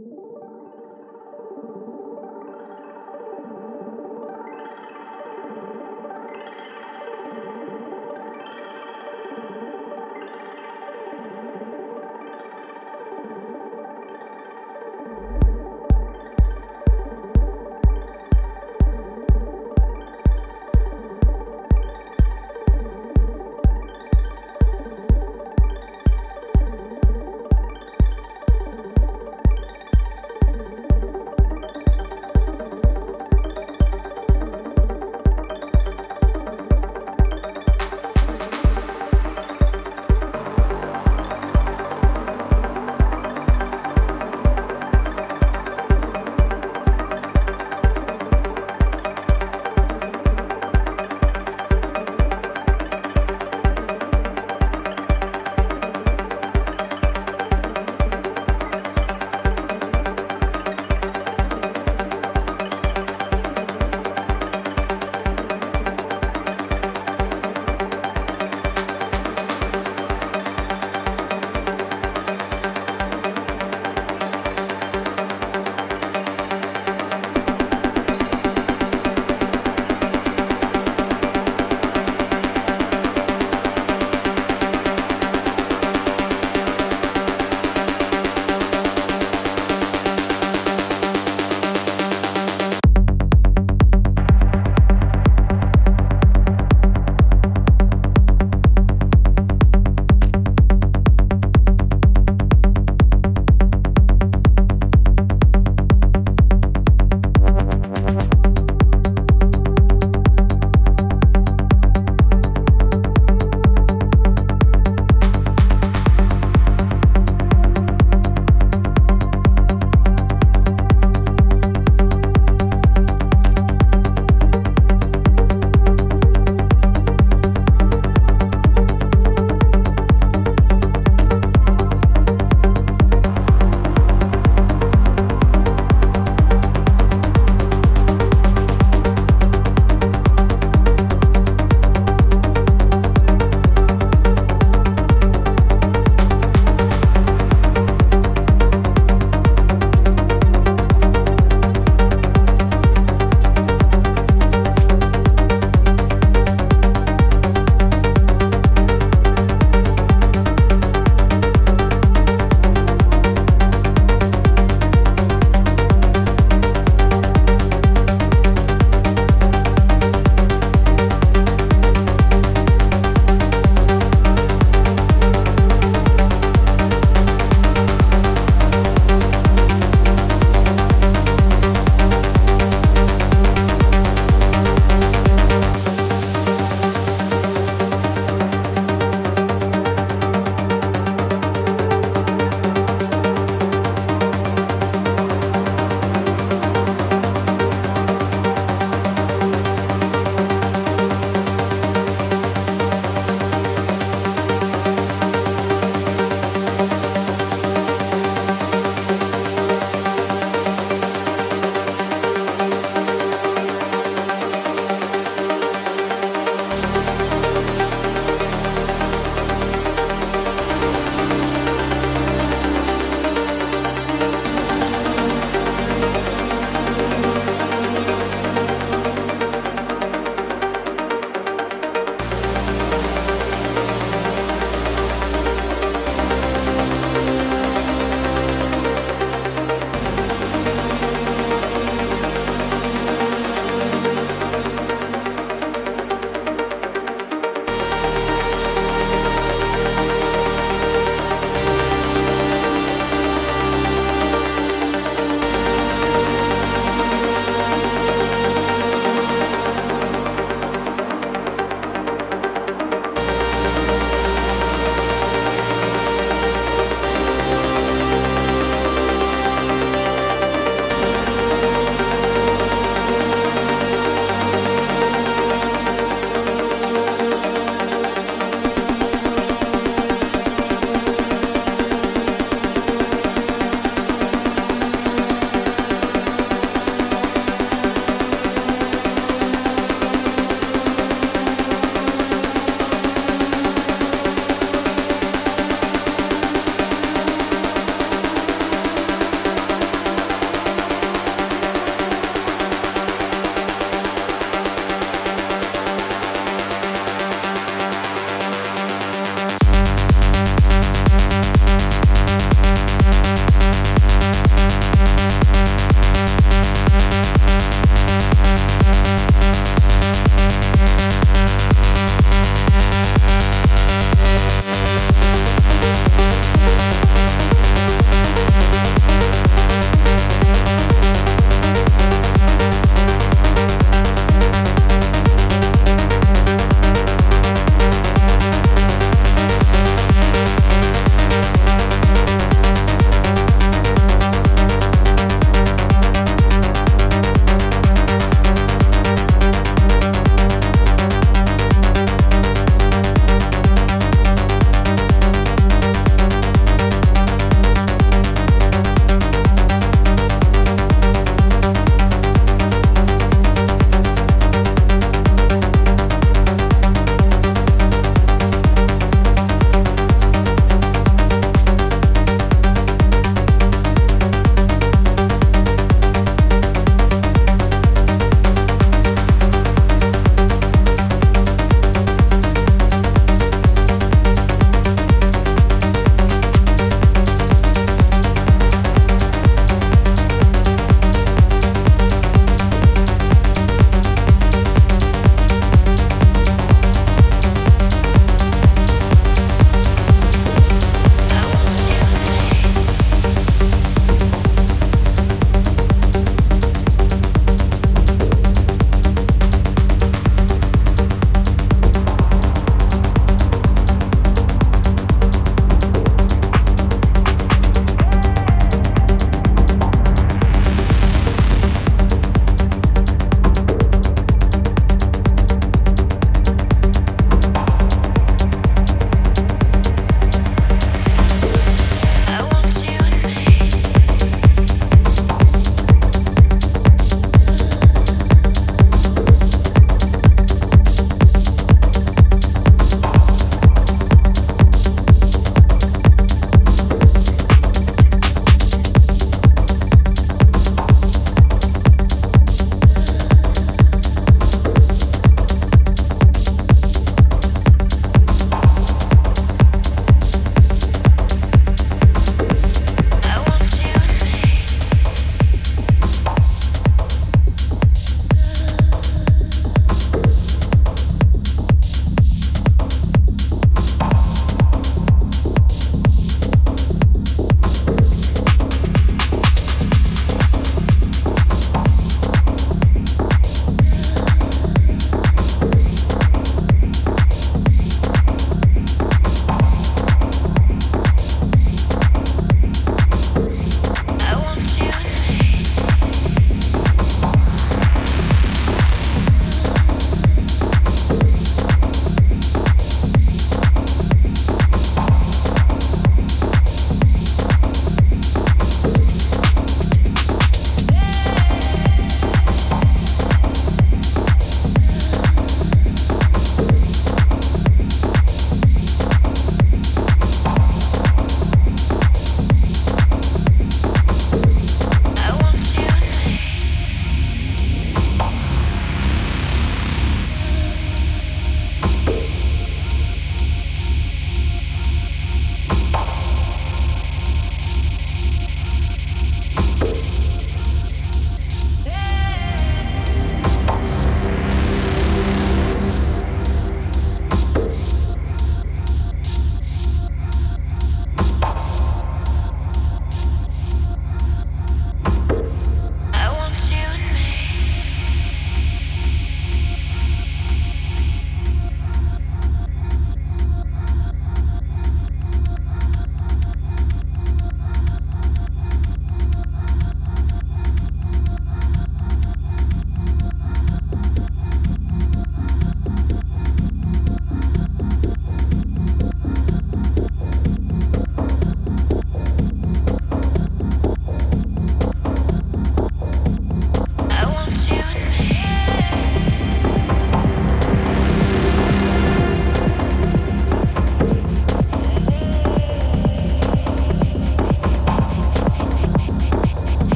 you